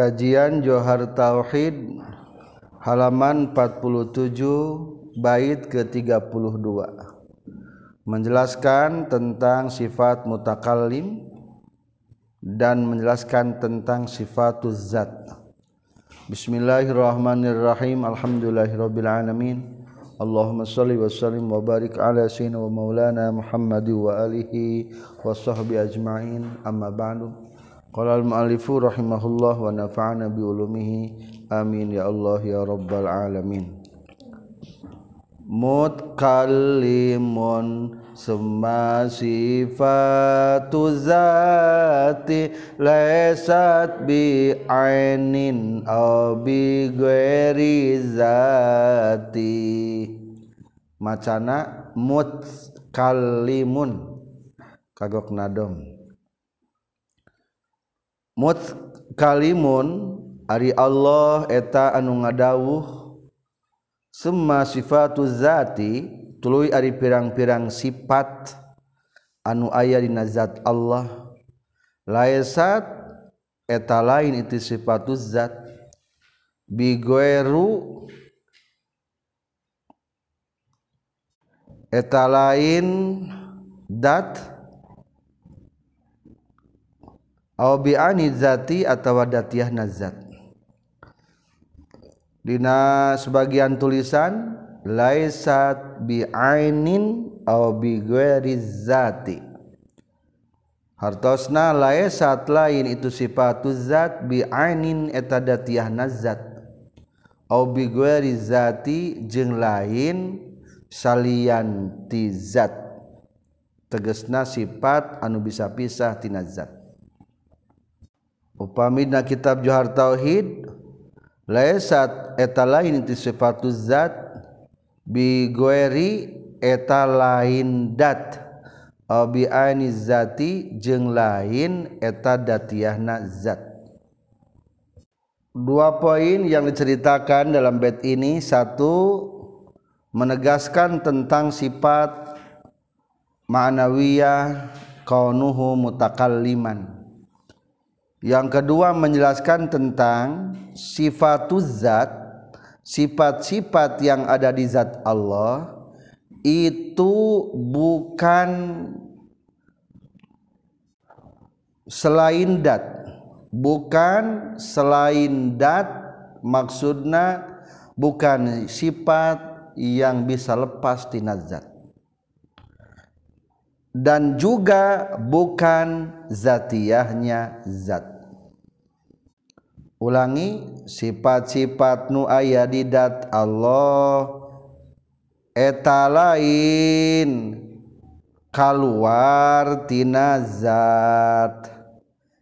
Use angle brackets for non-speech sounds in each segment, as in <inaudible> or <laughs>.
Kajian Johar Tauhid halaman 47 bait ke-32 menjelaskan tentang sifat mutakallim dan menjelaskan tentang sifatuz zat. Bismillahirrahmanirrahim. Alhamdulillahirabbil alamin. Allahumma shalli wa sallim wa barik ala sayyidina wa maulana Muhammad wa alihi wa sahbihi ajma'in. Amma ba'du. Qala al-mu'allifu rahimahullah wa nafa'ana bi ulumihi. Amin ya Allah ya rabbal alamin. Mutkallimun semma sifatu zati laysat bi ainin aw bi ghairi zati. Macana mutkallimun. Kagok nadom mutkalimun ari Allah eta anu ngadawuh semma sifatu zati tuluy ari pirang-pirang sifat anu aya dina zat Allah. Laesat eta lain itu sifatu zat. Bigueru eta lain dat aw bi anizati atawa datiyah nazat dina sebagian tulisan laisat bi ainin aw bi ghairi hartosna laisat lain itu sifatuz zat bi ainin eta datiyah nazat aw bi ghairi zati jeung lain salian ti zat. Tegesna sifat anu bisa pisah tina zat. Upamina kitab Johar Tauhid laisat eta lain itu sifatu zat bi goeri eta lain dat. Bi aini zati jeung lain eta datiahna zat. Dua poin yang diceritakan dalam bait ini. Satu menegaskan tentang sifat ma'nawiyah kaunuhu mutakalliman yang kedua menjelaskan tentang sifat zat, sifat-sifat yang ada di zat Allah itu bukan selain dat, bukan selain dat maksudnya bukan sifat yang bisa lepas di zat dan juga bukan zatiyahnya zat. Ulangi sifat-sifat nu aya di dat Allah eta lain keluar tina zat.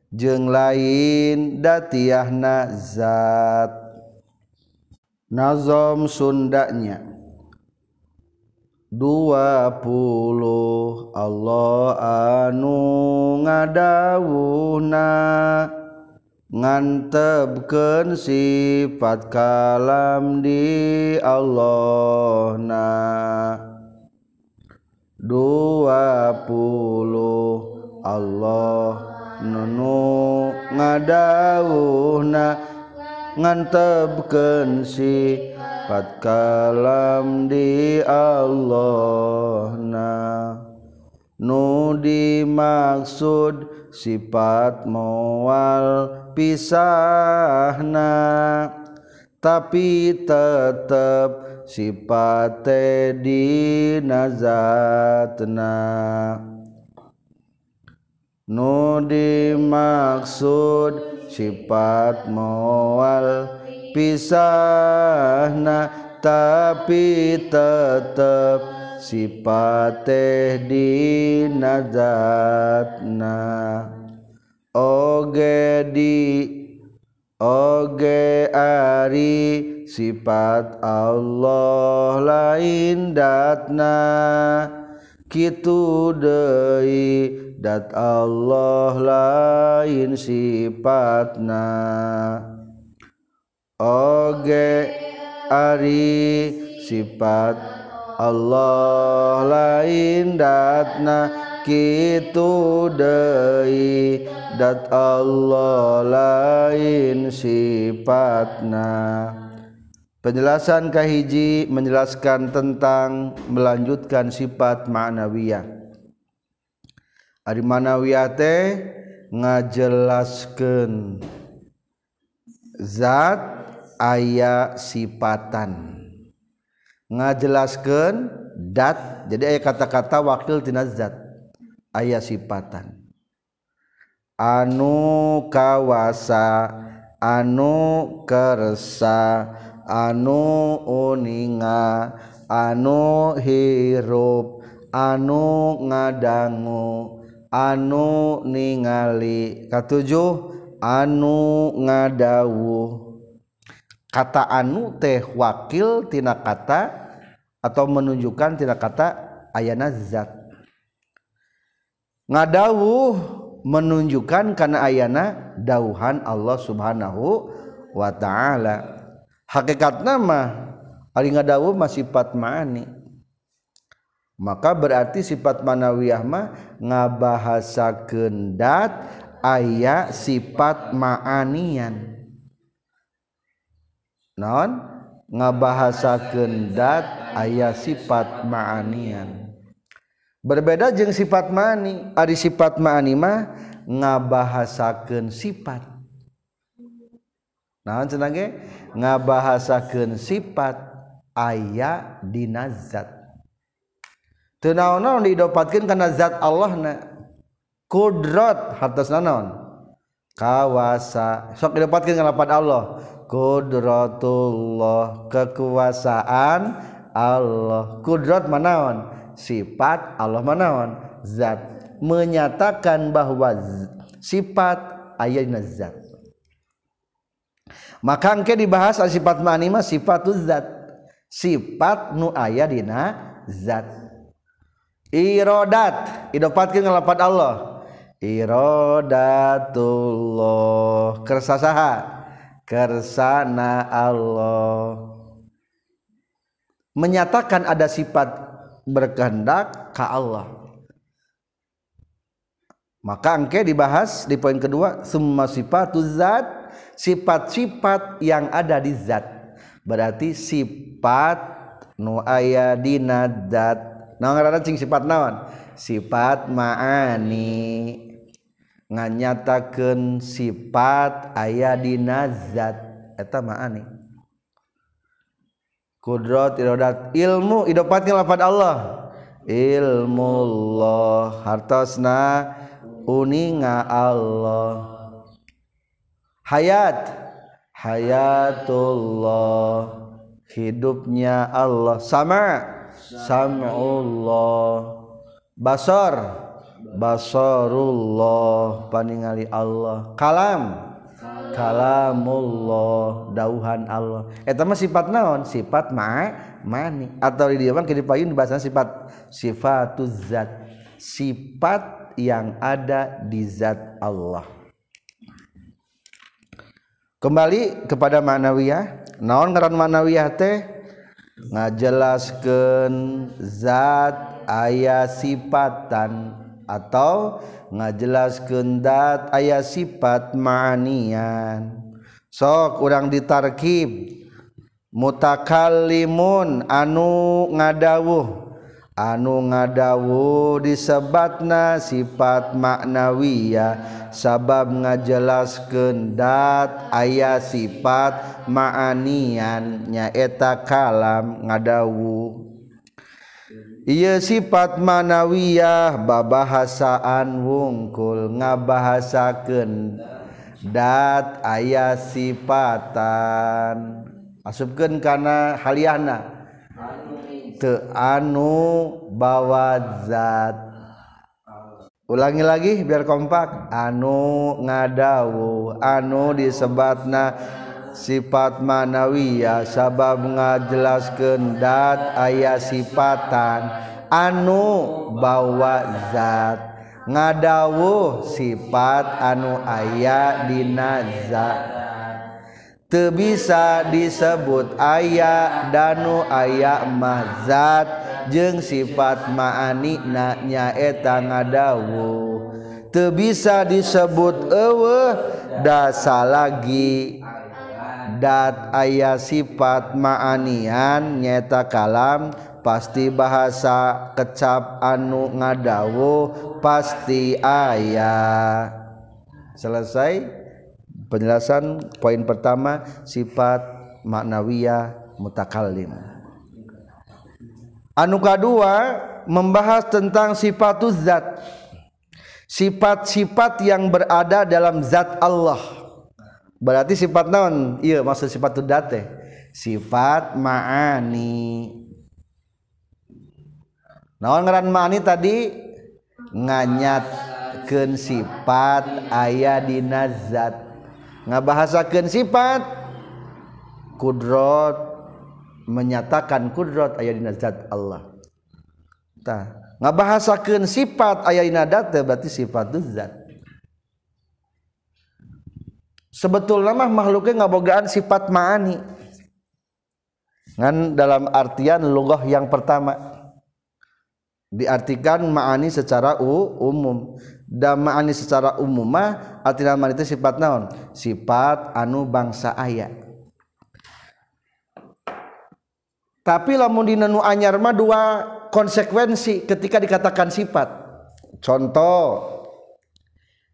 Jeng lain datiyahna zat. Nazom sundanya. 20 Allah anu ngadawuhna ngantebkeun sifat kalam di Allah na 20 Allah nunu ngadawuhna ngantebkeun sifat sifat kalam di Allah na nu dimaksud sifat mual pisahna. Tapi tetap sifat di nazatna nu dimaksud sifat mual pisahna tapi tetap sifat teh di nazatna oge di oge ari sifat Allah lain datna kitu deui dat Allah lain sifatna Oge Ari sifat Allah lain datna gitu Dei dat Allah lain sifatna. Penjelasan kahiji menjelaskan tentang melanjutkan sifat ma'nawiyah Ari manawiyah teh ngajelaskan zat aya sipatan. Ngajelaskan dat jadi aya kata-kata wakil tina zat. Aya sipatan. Anu kawasa anu kersa anu uninga anu hirup anu ngadangu anu ningali. Katujuh anu ngadawuh. Kata anu teh wakil tina kata atau menunjukkan tina kata ayana zat. Ngadawu menunjukkan karena ayana dauhan Allah subhanahu wa ta'ala. Hakikat nama ari ngadawu masih sifat ma'ani. Maka berarti sifat manawiyah mah ngabahasakeun dat aya sifat ma'anian naon ngabahasakeun dat aya sifat ma'anian. Berbeda jeung sifat ma'ani. Ari sifat ma'ani mah ngabahasakeun sifat. Naon cenah ge? Ngabahasakeun sifat aya dina zat. Teu naon-naon didapatkeun kana zat Allah na kudrat hartos naon? Kawasa. Sok didapatkeun kana lapat Allah. Kudratullah kekuasaan Allah. Kudrat manaon sifat Allah manaon zat. Menyatakan bahwa sifat ayatna zat. Maka engke dibahas sifat ma'ani mah sifatuz zat. Sifat nu aya dina zat. Irodat. Idopatkeun ngalapat Allah. Irodatullah. Kersa saha kersana Allah. Menyatakan ada sifat berkehendak ke Allah. Maka angke dibahas di poin kedua semua sifat zat sifat-sifat yang ada di zat. Berarti sifat nu aya dina zat cing sifat naon? Sifat ma'ani nganyatakan sifat ayah dinazat eta maani kudrat irodat. Ilmu idopati lafad Allah. Ilmu Allah hartosna uninga Allah. Hayat. Hayatullah. Hidupnya Allah. Sama. Sama Allah. Basar basarullah paningali Allah. Kalam. Kalamullah dauhan Allah. Eta mah sifat naon? Sifat ma mani. Atau di dia mah dipayun bahasa sifat sifatuz zat. Sifat yang ada di zat Allah. Kembali kepada ma'nawiyah. Naon ngaran ma'nawiyah teh? Ngajelaskeun zat aya sifatan atau ngajelaskendat ayah sifat ma'anian. Sok kurang ditarkib. Mutakalimun anu ngadawuh. Anu ngadawu disebatna sifat maknawiyah. Sabab ngajelaskendat ayah sifat maanian nyaeta kalam ngadawu Iye sifat manawiyah babahasaan wungkul ngabahasakeun dat aya sifatan. Asupkeun kana haliahna. Teu anu bawa zat. Ulangi lagi biar kompak. Anu ngadawu anu disebatna. sifat manawiya sabab ngajelaskeun dat aya sifatan anu bawa zat. Ngadawuh sifat anu aya dina zat. Teu bisa disebut ayah danu aya mazat jeung sifat maani na nyaeta ngadawuh. Teu bisa disebut eueuh dasa lagi dat ayah sifat maanian nyata kalam pasti bahasa kecap anu ngadawu pasti ayah selesai penjelasan poin pertama sifat maknawiyah mutakallim anu kedua membahas tentang sifat zat. Sifat-sifat yang berada dalam zat Allah berarti sifat naon? Iya maksud sifat date sifat ma'ani. Naon ngaran ma'ani tadi? Nganyatkeun sifat aya dina zat. Ngabahasakeun sifat? Kudrot. Menyatakan kudrot aya dina zat Allah. Tah. Ngabahasakeun sifat aya dina zat berarti sifat zat sebetul mah makhluknya ngabogaan sifat ma'ani. Ngan dalam artian lughah yang pertama. Diartikan ma'ani secara umum. Dan ma'ani secara umum mah artinya ma'ani itu sifat naon? Sifat anu bangsa ayat tapi lamun dina nu anyar mah dua konsekuensi ketika dikatakan sifat. Contoh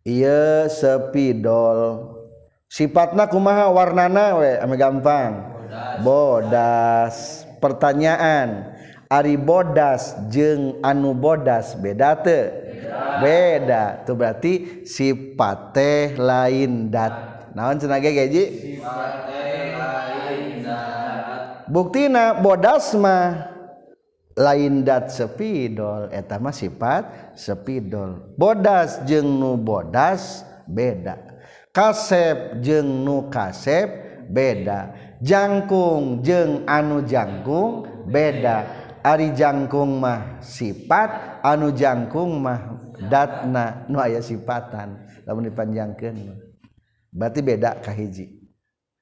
iya sepidol sifatna kumaha warnana we ame gampang. Bodas. Pertanyaan Ari bodas jeng anu bodas beda te beda. Tuh berarti sifat teh lain dat. Naon cenah ge gaji buktina bodas mah lain dat sepidol. Eta mah sifat sepidol. Bodas jeng nu bodas beda. kasep jeng nu kasep beda. Jangkung jeng anu jangkung beda. Ari jangkung mah sifat anu jangkung mah datna. Nu aya sifatan lamun dipanjangkeun berarti beda ka hiji.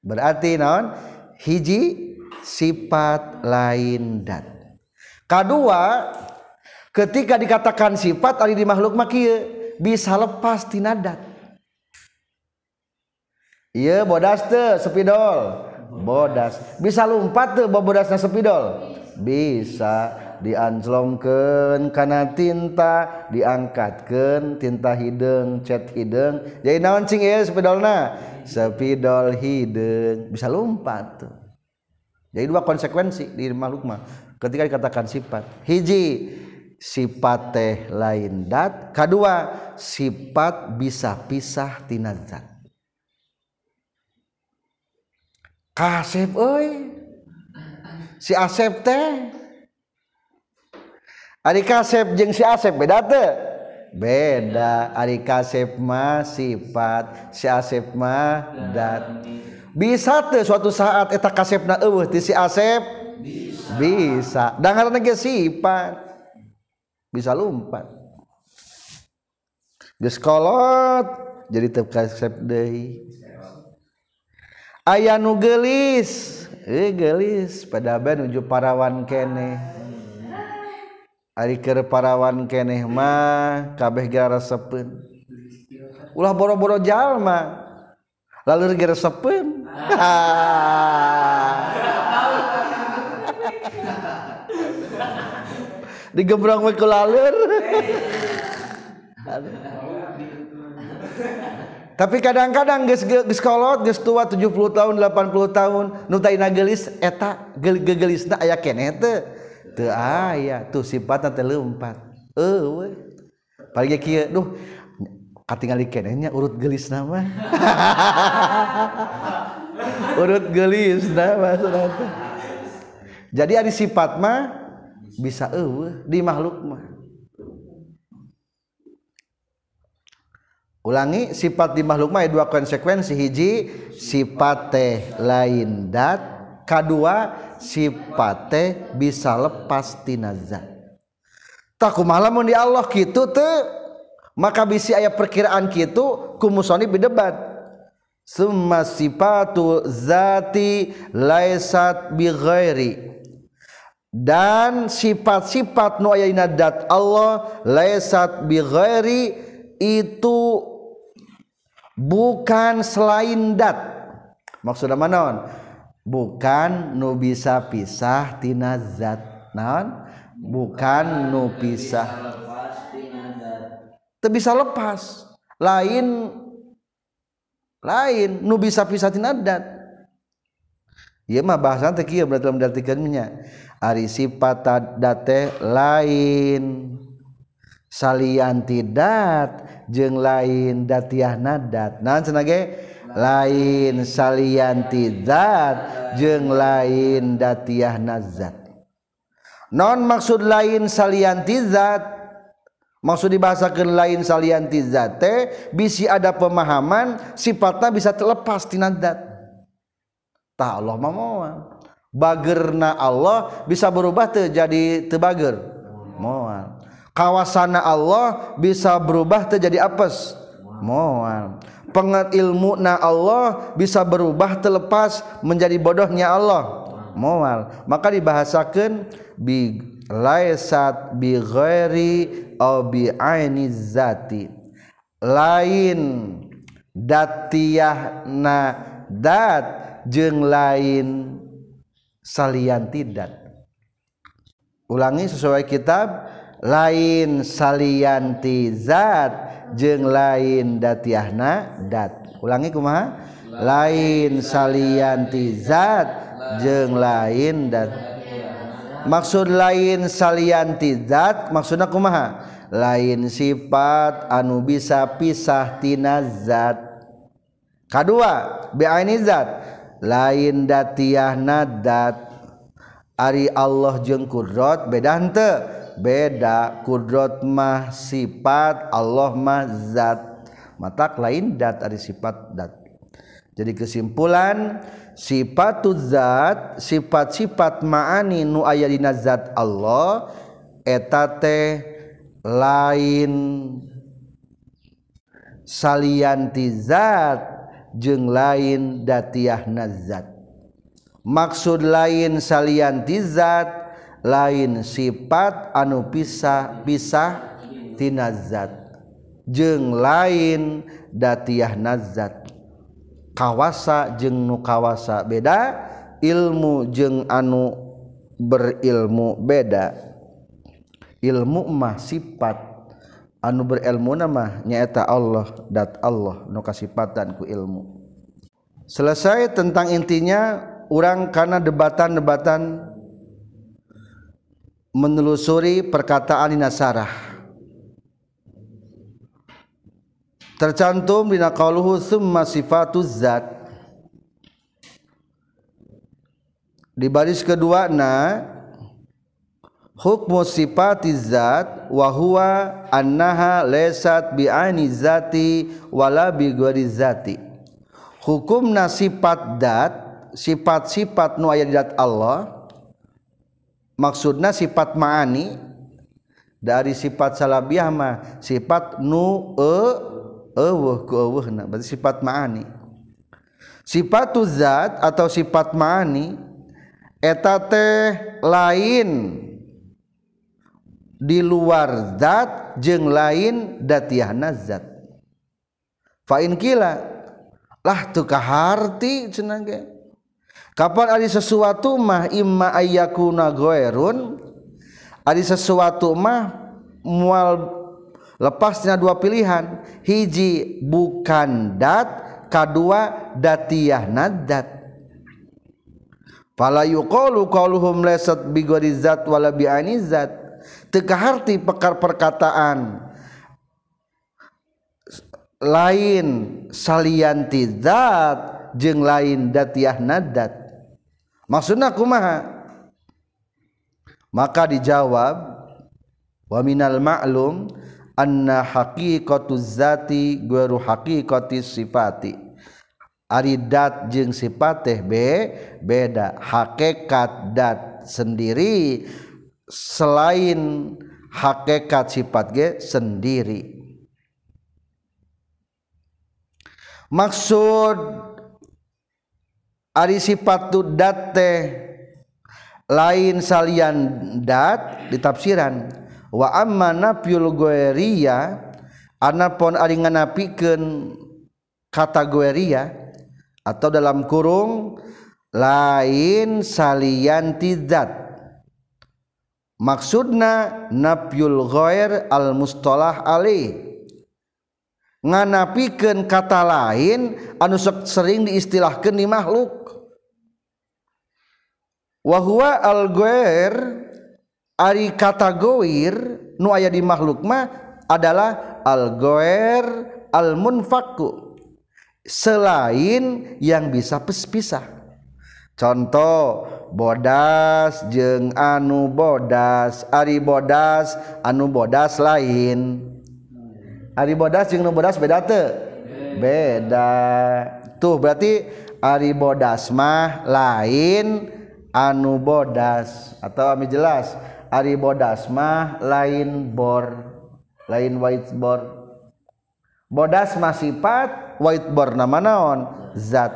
Berarti naon? Hiji sifat lain dat. Kedua ketika dikatakan sifat ari di makhluk mah bisa lepas tina dat. iya bodas tuh sepidol. Bodas. Bisa lompat tuh bodasnya sepidol? Bisa. Dianclomkan karena tinta diangkatkan tinta hidung cat hidung jadi naon cing ya sepidolna? Sepidol hidung bisa lompat tuh jadi dua konsekuensi di makhluk mah. Ketika dikatakan sifat. Hiji sifat teh lain dat. Kedua sifat bisa pisah tina zat. Kasep euy. Si Asep teh. Ari Kasep jeung si Asep beda teh? Beda. Ari Kasep mah sifat, si Asep mah dat. Bisa teh suatu saat eta kasepna eueuh ti si Asep? Bisa. Bisa. Dangarna ge sifat. Bisa lompat Geus kolot jadi teu kasep deui. aya nu gelis. Eh gelis. Pada nuju parawan kene ari keur parawan keneh mah kabeh gara sepen ulah boro-boro jalma lalu gara sepen <laughs> digebrong we ku lalur <laughs> tapi kadang-kadang geus geus kolot geus tua 70 tahun 80 tahun nu nutina gelis eta gegelis aya keneh teu teu aya tuh sifatna sifat telempat eueuh palingnya kieu duh katingali kenehnya urut gelis nama <laughs> urut gelis nama jadi ada sifat mah bisa eueuh di makhluk mah. Ulangi sifat di makhluk mah dua konsekuensi. Hiji sifat teh lain dat. Kedua sifat teh bisa lepas tina zat. Tak kumaha lamun di Allah kitu teu maka bisi aya perkiraan kitu ku musonib berdebat summa sifatu zati laisat bi ghairi dan sifat-sifat nu aya dina dat Allah laisat bi ghairi itu bukan selain dat. Maksud naon bukan nu bisa pisah tina zat naon bukan nu pisah. Teu bisa lepas. Lain lain. Nu bisa pisah tina dat. Iya mah bahasa teh kieu berarti dalam artikannya ari sifat date lain. saliantidat jeung lain datiah nadat naon senage lain saliantidat jeung lain datiah nazat non maksud lain saliantizat maksud dibahasakan lain saliantizat teh bisi ada pemahaman sifatnya bisa terlepas tinadat tak Allah mamoal bagerna Allah bisa berubah terjadi tebager moal. Kawasana Allah bisa berubah tuh jadi apes. Moal pengat ilmu na Allah bisa berubah terlepas menjadi bodohnya Allah. Moal maka dibahasakan bi laisat bi ghairi au bi aini zati. Lain na dat jeung lain salian tidak ulangi sesuai kitab lain salianti zat jeung lain datiahna dat. Ulangi kumaha? Lain salianti zat jeung lain dat. Maksud lain salianti zat maksudnya kumaha? Lain sifat anu bisa pisah tina zat. Kedua biaini zat. Lain datiah nadat ari Allah jeung kudrat beda henteu. beda kudrat mah sifat Allah mah zat. Matak lain dat ari sifat dat. Jadi kesimpulan sifat zat sifat-sifat ma'ani nu aya dina zat Allah eta teh lain. Salianti zat jeung lain datiah nazat maksud lain salianti zat lain sifat anu pisah pisah tinazat jeng lain datiah nazat kawasa jeng nu kawasa beda ilmu jeng anu berilmu beda. Ilmu mah sifat anu berilmu nama nyaeta Allah dat Allah nu kasifatan ku ilmu. Selesai tentang intinya orang karena debatan-debatan menelusuri perkataan Nasarah tercantum dina qauluhu summa sifatuz zat. Di baris kedua na hukmu sifatiz zat wa huwa annaha laysat bi aini zati wala bi ghairi zati. Hukumna sifat dat sifat-sifat nu dat Allah maksudnya sifat maani dari sifat salabiah mah sifat nu e eueuh ku eueuhna. Berarti sifat maani. Sifat zat atau sifat maani eta teh lain di luar zat jeung lain datiahna zat. Fa in kila lah teu kaharti cenah ge? Kapan ada sesuatu mah imma ayyakuna ghairun? Ada sesuatu mah mual lepasnya dua pilihan. Hiji bukan dat kedua datiah nadat fala yuqalu qauluhum laysat bi zat wala bi zat. Teka harti pekar perkataan lain salianti zat jeung lain datiah nadat maksudna kumaha? Maka dijawab wa minal ma'lum anna haqiqatu zati gueru haqiqati sifati. Ari dat jeung sifat teh be beda. Hakikat dat sendiri selain hakikat sifat ge sendiri. Maksud Ari sifat dat teh lain salian dat ditafsiran. Wa amma nafyul goeria anapun ari nganapikeun kata goeria atau dalam kurung lain salian tidak maksudna nafyul ghair al mustalah ali nganapikeun kata lain anu sering diistilahkan di makhluk. Wa wahwa algoer ari kata goir nu aya di makhluk mah adalah al goir al munfaku selain yang bisa pisah contoh bodas jeng anu bodas ari bodas anu bodas lain. Ari bodas jeng bodas beda beda. Tuh berarti Ari bodas mah lain anu bodas. Atau kami jelas Ari bodas mah lain bor lain whiteboard bodas mah sifat whiteboard nama naon? Zat.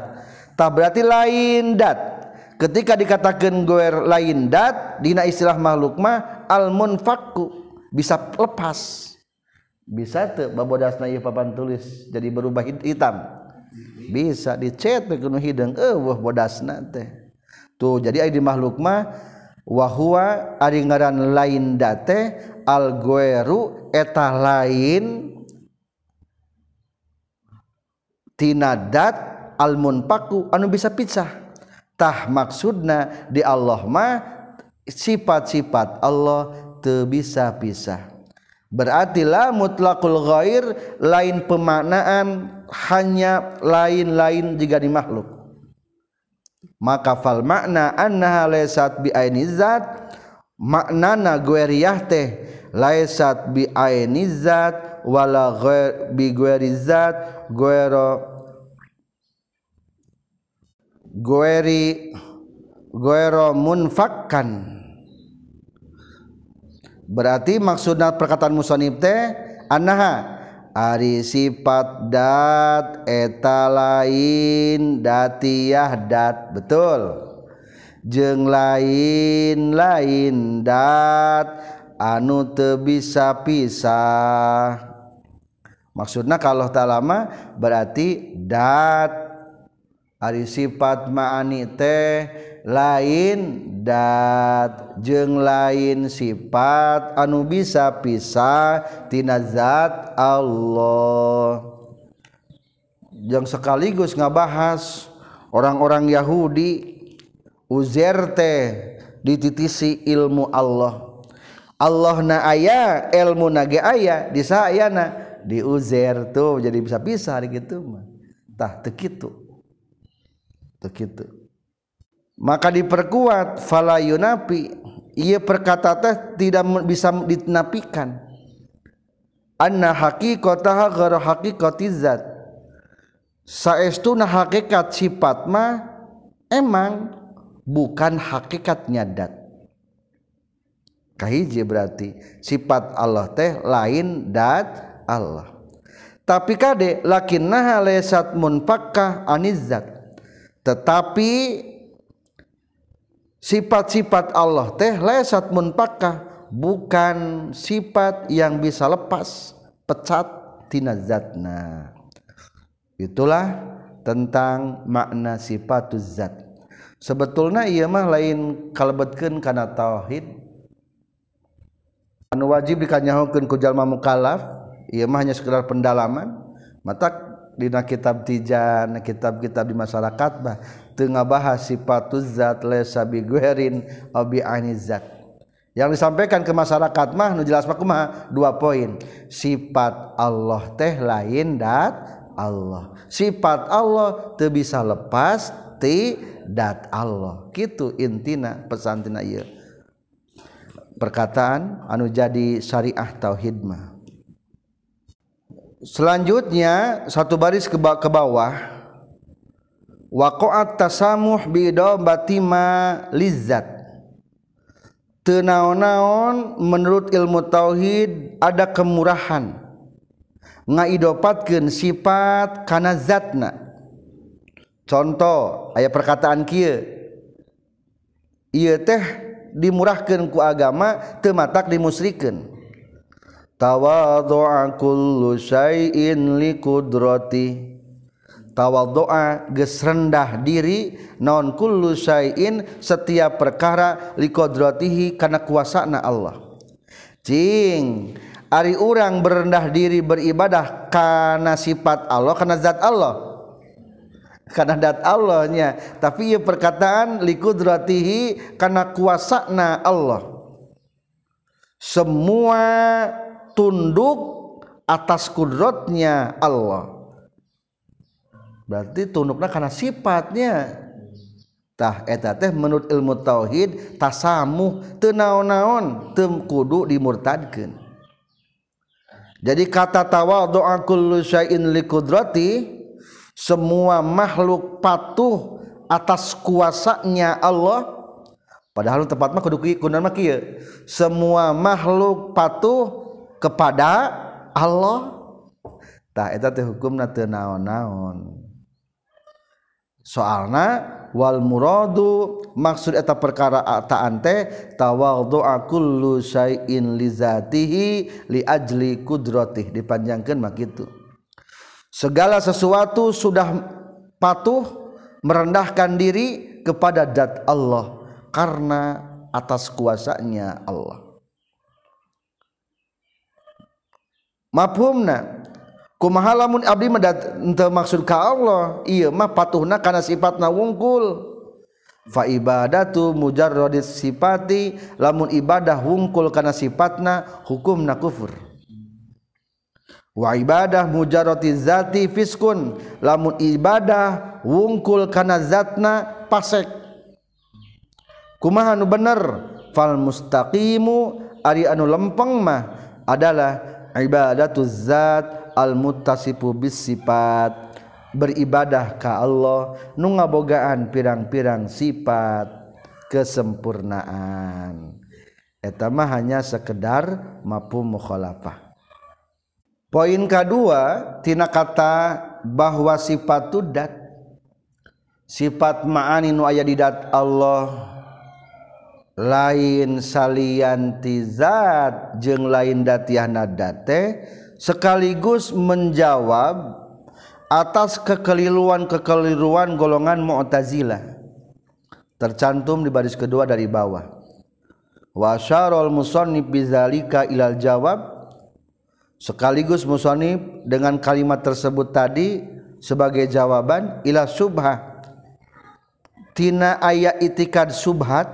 Tak berarti lain dat. Ketika dikatakan goer lain dat dina istilah makhluk mah al munfaku bisa lepas bisa tuh babodasna ieu papan tulis jadi berubah hitam. Bisa dicet kuno hidung eh wah bodasna teh. Tuh jadi di makhluk mah wahwa ari ngaran lain date algoeru eta lain tinadat almunpaku anu bisa picah. Tah maksudna di Allah mah sifat-sifat Allah teu bisa pisah berartilah mutlakul ghair lain pemaknaan hanya lain-lain jika di makhluk. Maka fal makna annaha laysat bi aini zat maknana gueriyah teh laysat bi aini zat wala ghair bi gueri zat guero goeri goero munfakkan berarti maksudnya perkataan musonib teh anaha? Ari sifat dat eta lain datiyah dat betul. Jeng lain lain dat anu teu bisa pisah. Maksudnya kalau tak lama berarti dat. Ari sifat ma'ani teh lain dat jeng lain sifat anu bisa pisah pisahtinazat Allah. Yang sekaligus ngabahas orang-orang Yahudi uzerte dititisi ilmu Allah. Allah na aya ilmu nage aya di sayana di uzer tuh jadi bisa pisah gitu mah. Tah tekitu tekitu maka diperkuat fala yunapi. Ia perkata teh tidak bisa dinapikan anna haqiqataha ghairu haqiqati zat saestuna hakikat sifat mah emang bukan hakikatnya dat. Kahiji berarti sifat Allah teh lain dat Allah. Tapi kade lakinnaha laysat munfakkah anizzat. Tetapi sifat-sifat Allah teh lesat munpakah bukan sifat yang bisa lepas pecat tina zatna. Itulah tentang makna sifat zat. Sebetulnya ia mah lain kalebetkeun kana tauhid. Anu wajib dikanyahokeun ku jalma mukallaf ieu mah hanya sekedar pendalaman. Mata dina kitab tijan kitab-kitab di masyarakat bah tengah bahas sifat zat lesa bi guerin abi anizat yang disampaikan ke masyarakat mah nu jelas mah dua poin. Sifat Allah teh lain dat Allah. Sifat Allah teu bisa lepas ti dat Allah. Gitu intina pesan tina ieu. Perkataan anu jadi syariah tauhid mah. Selanjutnya satu baris ke bawah waqaat tasamuh bidobatima lizat. Tenaon-naon menurut ilmu tauhid ada kemurahan. Ngaidopatkeun sifat kana zatna. Contoh aya perkataan kieu. Ieu teh dimurahkeun ku agama teu matak dimusyrikeun tawadhu'a kullu syai'in liqudratihi tawadhu'a geus rendah diri non kullu syai'in setiap perkara liqudratihi kana kuasana Allah. Cing Ari urang berendah diri beribadah karena sifat Allah karena zat Allah. Karena dat Allahnya tapi ia perkataan likudratihi karena kuasana Allah. Semua tunduk atas kudratnya Allah berarti tunduknya karena sifatnya. Tah eta teh menurut ilmu tauhid tasamuh teu naon-naon teu kudu dimurtadkeun. Jadi kata tawadhu'a kullu syai'in liqudrati semua makhluk patuh atas kuasanya Allah padahal tepat mah kudu kunaon mah kieu. Semua makhluk patuh kepada Allah tah eta teh hukumna teu naon-naon soalna wal muradu maksud eta perkara ataan teh tawadhu'a kullu syai'in li zatihi li ajli qudratih dipanjangkeun mah kitu segala sesuatu sudah patuh merendahkan diri kepada zat Allah karena atas kuasanya Allah. Mafhumna mahalamun Abdi maksud Allah. Mah patuhna karena sifat na wungkul fa ibadatu mujar sipati lamun ibadah wungkul karena sifatna hukum na kufur. Wa ibadah mujaroti zati fiskun lamun ibadah wungkul karena zatna pasek. Kumaha nu bener? Fal mustaqimu ari anu lempeng mah adalah ibadatu zat almuttasifu bis sifat beribadah ka Allah nu ngabogaan pirang-pirang sifat kesempurnaan. Eta mah hanya sekedar mapu mukhalafah. Poin kedua tina kata bahwa sifat dat sifat ma'ani nu aya di dat Allah lain salianti zat jeung lain datiah nadate sekaligus menjawab atas kekeliruan-kekeliruan golongan Mu'tazilah. Tercantum di baris kedua dari bawah. Wa syarul musannif bizalika ilal jawab sekaligus musannif dengan kalimat tersebut tadi sebagai jawaban ila subha tina ayat itikad subhat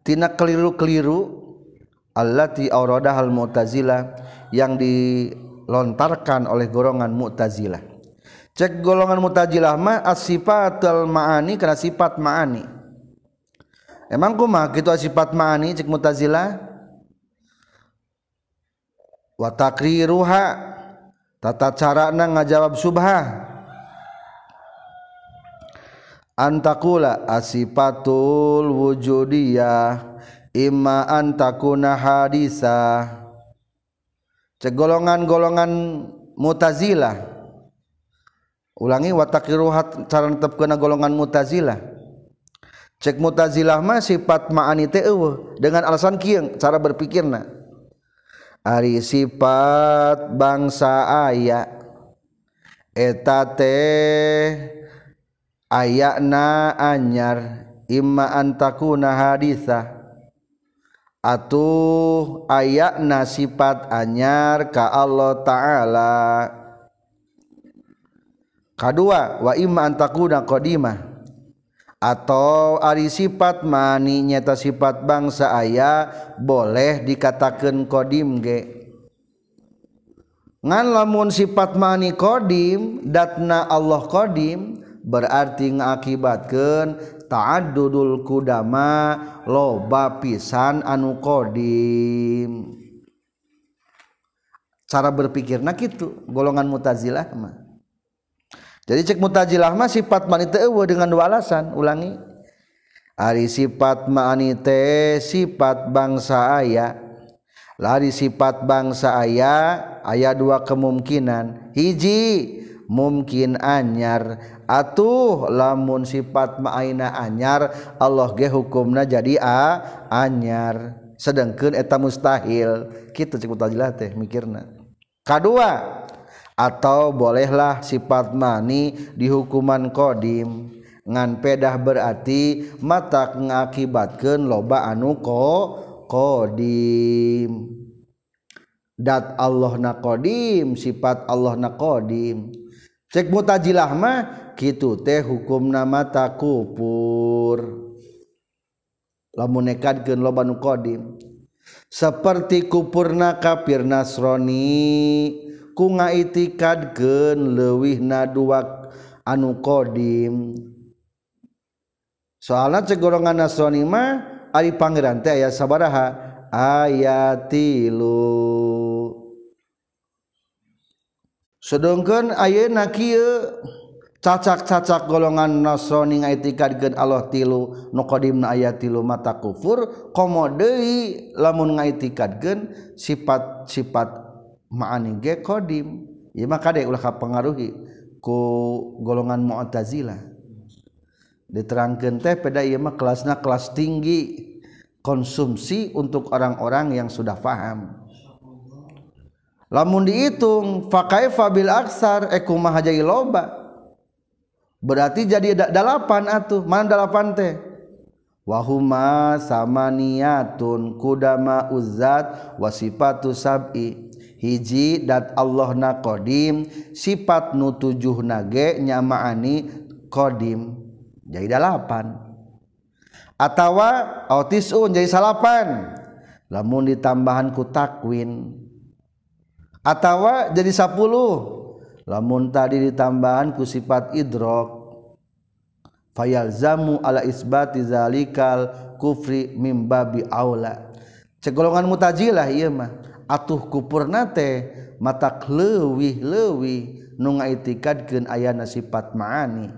tina keliru-keliru allati auradahal mu'tazilah yang di lontarkan oleh golongan Mu'tazilah. Cek golongan Mu'tazilah mah as-sifatul ma'ani karena sifat ma'ani. Emang kumaha kitu sifat ma'ani cek Mu'tazilah? Wa takriruha tata carana ngajawab subhah. Antakula asifatul wujudiyah imma antakuna hadisah golongan-golongan mutazilah. Ulangi watakiruhat cara tetapkena golongan mutazilah. Cek mutazilah mah sifat ma'ani teh dengan alasan kieu cara berpikirna. Ari sifat bangsa aya. Eta teh ayana anyar imma antakuna hadisah. atuh ayak nasipat anyar ka Allah taala. Kedua wa imma antakuna qadimah atau ari sifat mani nyata sifat bangsa ayah boleh dikatakan kodim ge. Ngan lamun sifat mani kodim datna Allah kodim berarti ngakibatkan taat dudul kudama loba pisan anu kodim. Cara berpikir nah gitu golongan mutazilah mah. Jadi cek mutazilah mah sifat manita ewe dengan dua alasan ulangi. Ari sifat ma'anite sifat bangsa ayah Lari sifat bangsa ayah ayah dua kemungkinan. Hiji mungkin anyar. Atuh lamun sifat maaina anyar Allah ge hukumna jadi a anyar. Sedangkan eta mustahil. Kita cukup tajilah teh mikirna. Kedua atau bolehlah sifat mani di hukuman kodim. Ngan pedah berarti mata ngakibatkan loba anu ko kodim. Dat Allah naqodim sifat Allah naqodim cek mutajilah mah gitu teh hukum nama tak kupur lamun nekadkeun loba nu qadim seperti kupurna kafir nasroni ku ngaitikad gen lewih naduak anu qadim soalna cek golongan mah ari pangeran teh aya sabaraha? Ayatilu sedangkan ayeuna kieu cacak-cacak golongan Nasrani ngaitikadkeun Allah tilu nu na aya tilu mata kufur komo lamun ngaitikad gen sifat-sifat ma'ani ge qadim. Ieu mah kade ulah kapengaruhi ku golongan mu'tazila. Diterangkan teh pada ieu mah kelasna kelas tinggi konsumsi untuk orang-orang yang sudah paham lamun dihitung fakaifa bil aksar ekumaha jadi loba? Berarti jadi delapan atuh. Mana delapan teh? Wahuma samaniyatun kudama uzat wasifatu sab'i. Hiji dat Allah na kodim sifat nu tujuh nage nyamaani kodim. Jadi delapan atawa autisun jadi salapan. Lamun ditambahan ku takwin atawa jadi 10 lamun tadi ditambahan ku sifat idrok. Fayalzamu ala isbati zalikal kufri mimbabi aula. Cegolongan mutajilah iya mah. Atuh kupur nate matak leuwih leuwih nu ngaitikadkeun ayana sifat maani.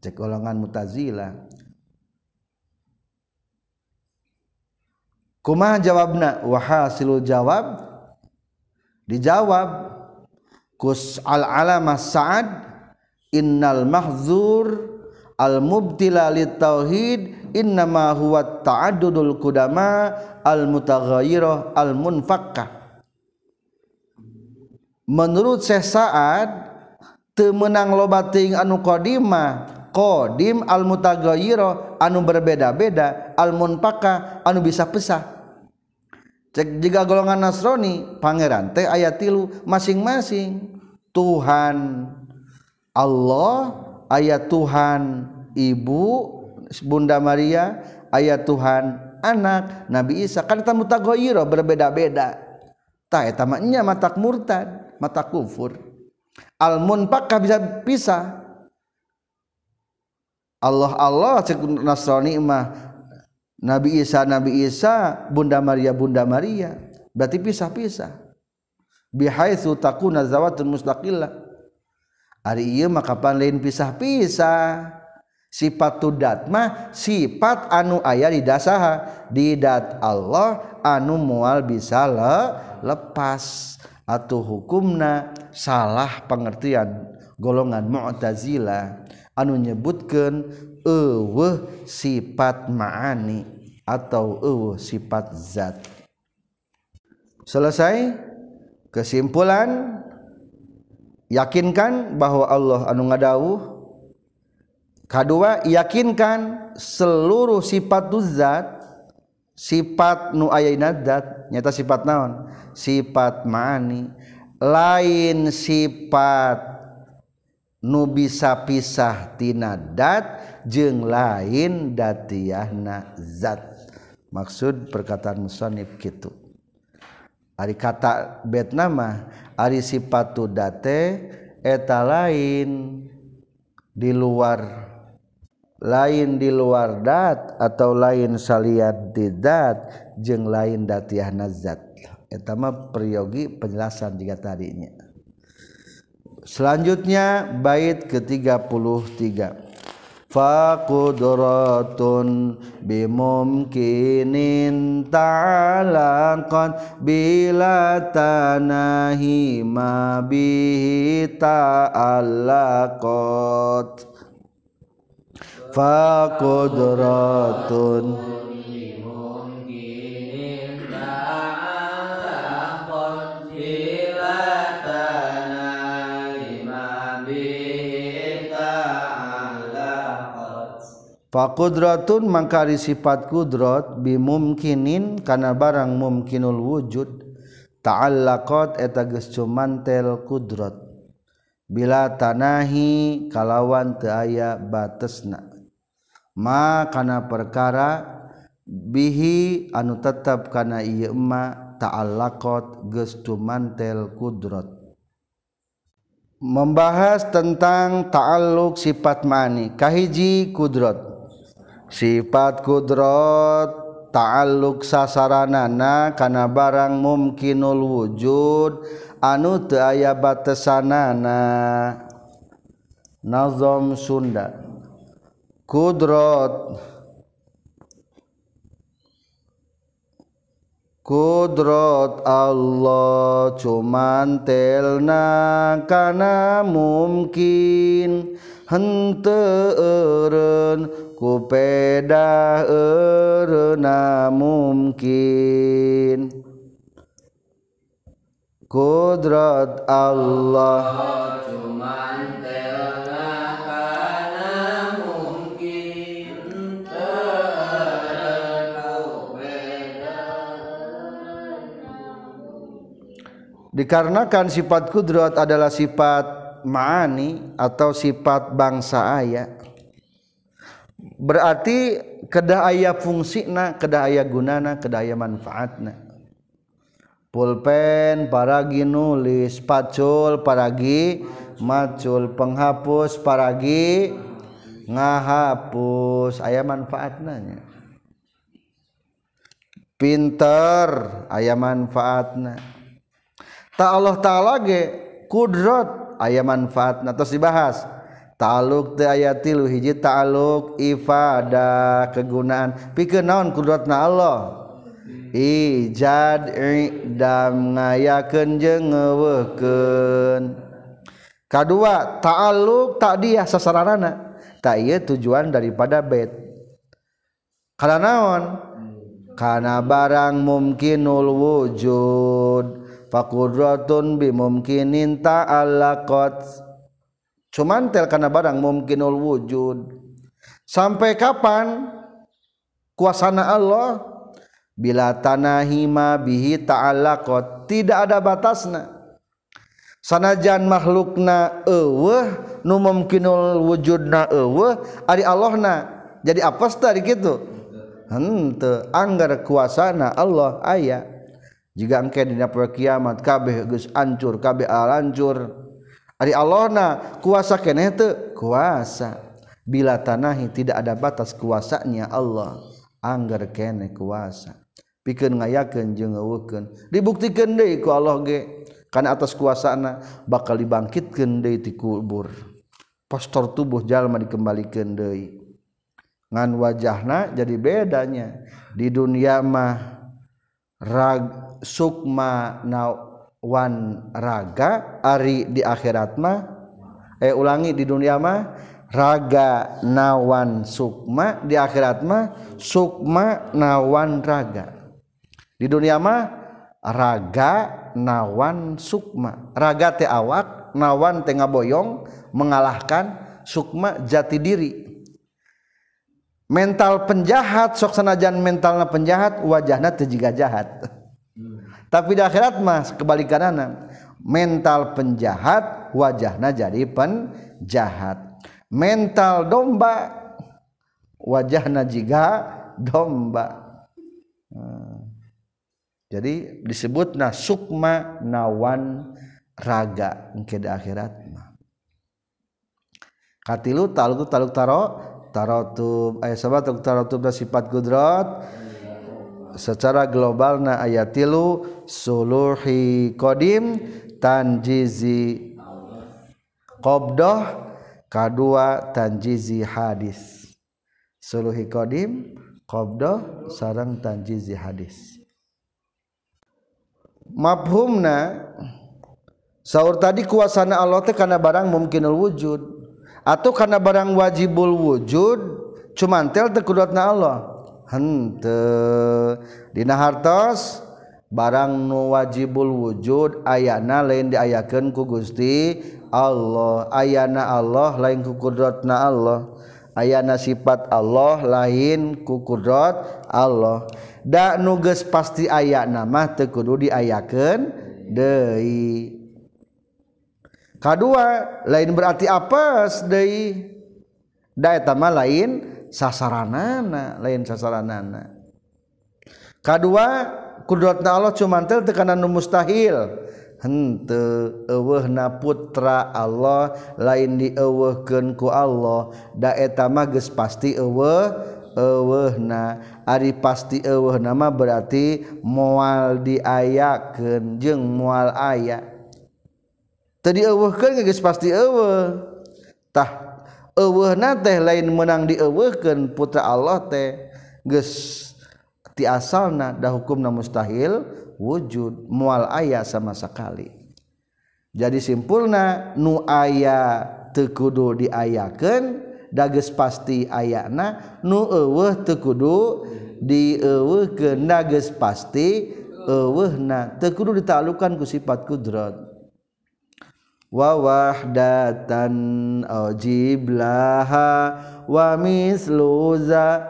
Cegolongan mutazilah. Kumaha jawabna wahasilul jawab dijawab kus al alama sa'ad innal mahzur al mubtila lit tauhid innama huwa ta'addudul kudama al mutaghayyirah al munfakkah menurut Syekh Sa'ad temenang loba ting anu qadimah Qdim al-mutagiro anu berbeda-beda almunpaka anu bisa pesah cek jika golongan Nasrani Pangeran teh ayat tilu masing-masing. Tuhan Allah ayat Tuhan ibu Bunda Maria ayat Tuhan anak Nabi Isa. Kan kita mutagoiro berbeda-beda. Tak etamanya mata murtad mata kufur. Al-munpaka bisa pisah. Allah Allah cek Nasrani mah Nabi Isa Nabi Isa Bunda Maria Bunda Maria. Berarti pisah-pisah. Bihaitsu takuna zawatun mustaqillah. Ari ieu mah kapan lain pisah-pisah? Sifat tudat mah sifat anu aya di dasaha di dat Allah anu mual bisa le, lepas. Atau hukumna salah pengertian golongan Mu'tazilah anu nyebutkeun eueuh sifat ma'ani atau eueuh sifat zat. Selesai kesimpulan yakinkan bahwa Allah anu ngadawuh. Kedua yakinkan seluruh sifat zat sifat nu ayaina nyata sifat naon? Sifat ma'ani. Lain sifat nu bisa pisah tina dat jeng lain datna zat. Maksud perkataan musonif gitu. Hari kata bed nama ari sifatu date eta lain di luar lain di luar dat atau lain saliat didat jeng lain datiahna zat. Eta mah priyogi penjelasan jika tadinya. Selanjutnya bait ke-33 faqudratun bimumkinin ta'alaqan bila tanahi ma bihi ta'allaqat faqudratun Fakudratun mangkari sifat kudrat bimumkinin kana barang mumkinul wujud ta'allaqat eta geus cumantel kudrat. Bila tanahi kalawan teu aya batesna. Ma kana perkara bihi anu tetap kana ieu emma ta'allaqat geus cumantel kudrat. Membahas tentang ta'alluq sifat mani kahiji kudrat. sifat kudrat ta'alluq sasaranana kana barang mumkinul wujud anu teu aya batesanana nazam Sunda. Kudrat. Kudrat Allah cuman telna kana mungkin henteu kupeda erna mungkin. Kudrat Allah. Cuman kana mungkin. Dikarenakan sifat kudrat adalah sifat ma'ani atau sifat bangsa ayah berarti kedah aya fungsina kedah aya gunana kedah aya manfaatna. Pulpen paragi nulis pacul paragi macul penghapus paragi ngahapus. Aya manfaatna pinter aya manfaatna. Tak Allah taala ge kudrat aya manfaat atau dibahas taluk teh aya tilu hiji taluk ifada kegunaan. Pikeun naon kudratna Allah? Ijad idam ngayakeun jeung ngeuweukeun kadua taluk takdiah sasaranana. Tak ieu tujuan daripada bait kana naon? Kana barang mungkinul wujud. Fakudratun bimumkinin ta'allaqat. cuman tel karena barang mungkinul wujud. Sampai kapan kuasana Allah? Bila tanahima bihi ta'allaqat tidak ada batasna. Sanajan makhlukna eueuh nu mungkinul wujudna eueuh ari Allahna. Jadi apes tadi gitu henteu anggar kuasana Allah aya. Jika engke dina kiamat kabeh geus ancur kabeh alancur Ari Allah na kuasa keneh teu kuasa. Bila tanahi tidak ada batas kuasanya Allah. Angger keneh kuasa. Pikeun ngayakeun jeung ngeuweukeun. Dibuktikeun deui ku Allah ge Kana atas kuasana bakal dibangkitkeun deui ti kubur. Postur tubuh jalma dikembalikeun deui. Ngan wajahna jadi bedanya. Di dunia mah rag sukma na nawan raga Ari di akhirat mah eh ulangi di dunia mah raga nawan Sukma di akhirat mah Sukma nawan raga. Di dunia mah raga nawan Sukma. Raga teh awak nawan tengah boyong mengalahkan Sukma jati diri. Mental penjahat sok sanajan mentalna penjahat wajahna teu jiga jahat <laughs> tapi di akhirat mas kebalikanana mental penjahat wajahnya jadi penjahat. Mental domba wajahnya juga domba. Hmm. jadi disebut nah sukma nawan raga ke di akhirat katilu taluk taluk taro tarotub ayat sahabat tarotub sifat kudrat secara global na ayat tilu suluhi kodim tanjizi qobdoh kedua tanjizi hadis. Suluhi kodim qobdoh sarang tanjizi hadis. Mafhumna sahur tadi kuasana Allah teh karena barang mungkinul wujud. Atau karena barang wajibul wujud cuman tel tekudatna Allah. hente Dina hartos barang nu wajibul wujud ayana lain diayakan ku Gusti Allah. Ayana Allah lain ku kudratna Allah. Ayana sifat Allah lain ku kudrat Allah. Da nuges pasti ayana nama teu kudu diayakeun deui. Kadua lain berarti apes deui. Da eta mah lain sasaranana lain sasaranana. Kedua kudratna Allah cumantel tekanan nu mustahil. Henteu eueuhna putra Allah lain dieuweuhkeun ku Allah. Da eta mah geus pasti eueuh eueuhna. Ari pasti eueuhna mah berarti moal diayakeun jeung moal aya. Tadi eueuhkeun geus pasti eueuh. Tah eueuhna teh lain menang dieuweuhkeun putra Allah teh geus ti asalna da hukumna mustahil wujud mual aya sama sekali. Jadi simpulna nu aya teu kudu diayakeun da geus pasti ayana nu eueuh teu kudu dieuweuhkeun da geus pasti eueuhna teu kudu ditalukan ku sifat kudrat. Wa wahdatan ajiblaha wa misluza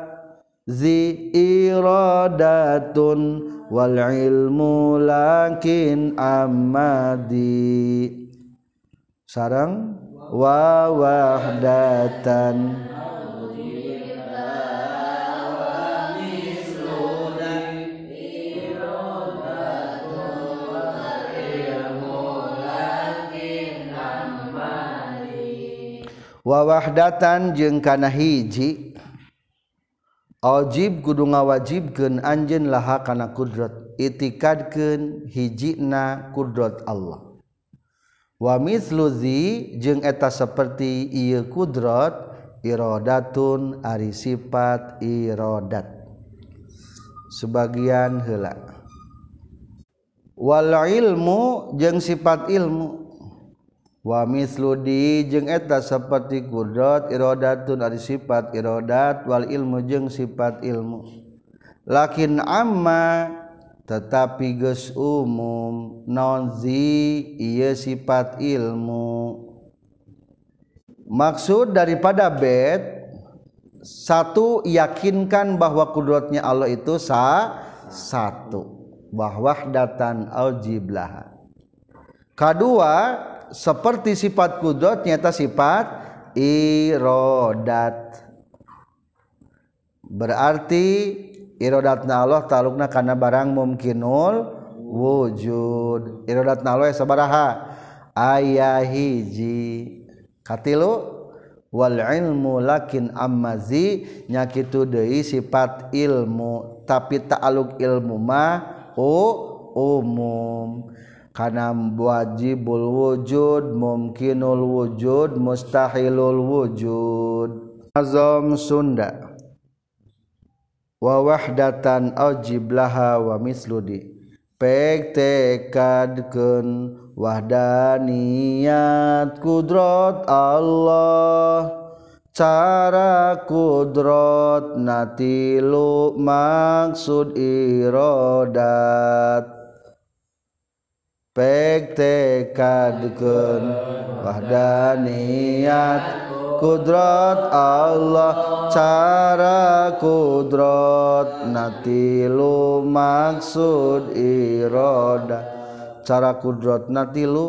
zi iradatun wal ilmu lakin amadi. Sarang wa wahdatan wawahdatan jeung kana hiji. Ojib kudu ngawajibkeun anjeun laha kana kudrat. Itikadkeun hijina kudrat Allah. Wa mithlu mithluzi jeung eta saperti ieu kudrat iradatun ari sifat iradat sebagian heula. Wal ilmu jeung sifat ilmu. Wa misludi jeung eta seperti kudrat iradatun ari sifat iradat wal ilmu jeung sifat ilmu. Lakin amma tetapi geus umum non zi ieu sifat ilmu. Maksud daripada bet satu yakinkan bahwa kudratnya Allah itu sa satu. Bahwa datan al jiblah kedua seperti sifat kudrat nyata sifat irodat. Berarti irodatna Allah talukna karena barang mungkinul wujud. Irodatna Allah sabaraha. Ayah hiji katilu? Wal ilmu lakin ammazi nyakitu deui sifat ilmu. Tapi ta'aluk ilmu mah umum karena wajibul wujud mungkinul wujud mustahilul wujud. Azam Sunda. Wa wahdatan ajiblaha wa misludi pek tekadkeun wahdaniyat kudrat Allah. Cara kudrat natilu maksud irodat pek tekadkeun wahdaniyat kudrat Allah cara kudrat nati lu maksud iroda. Cara kudrat nati lu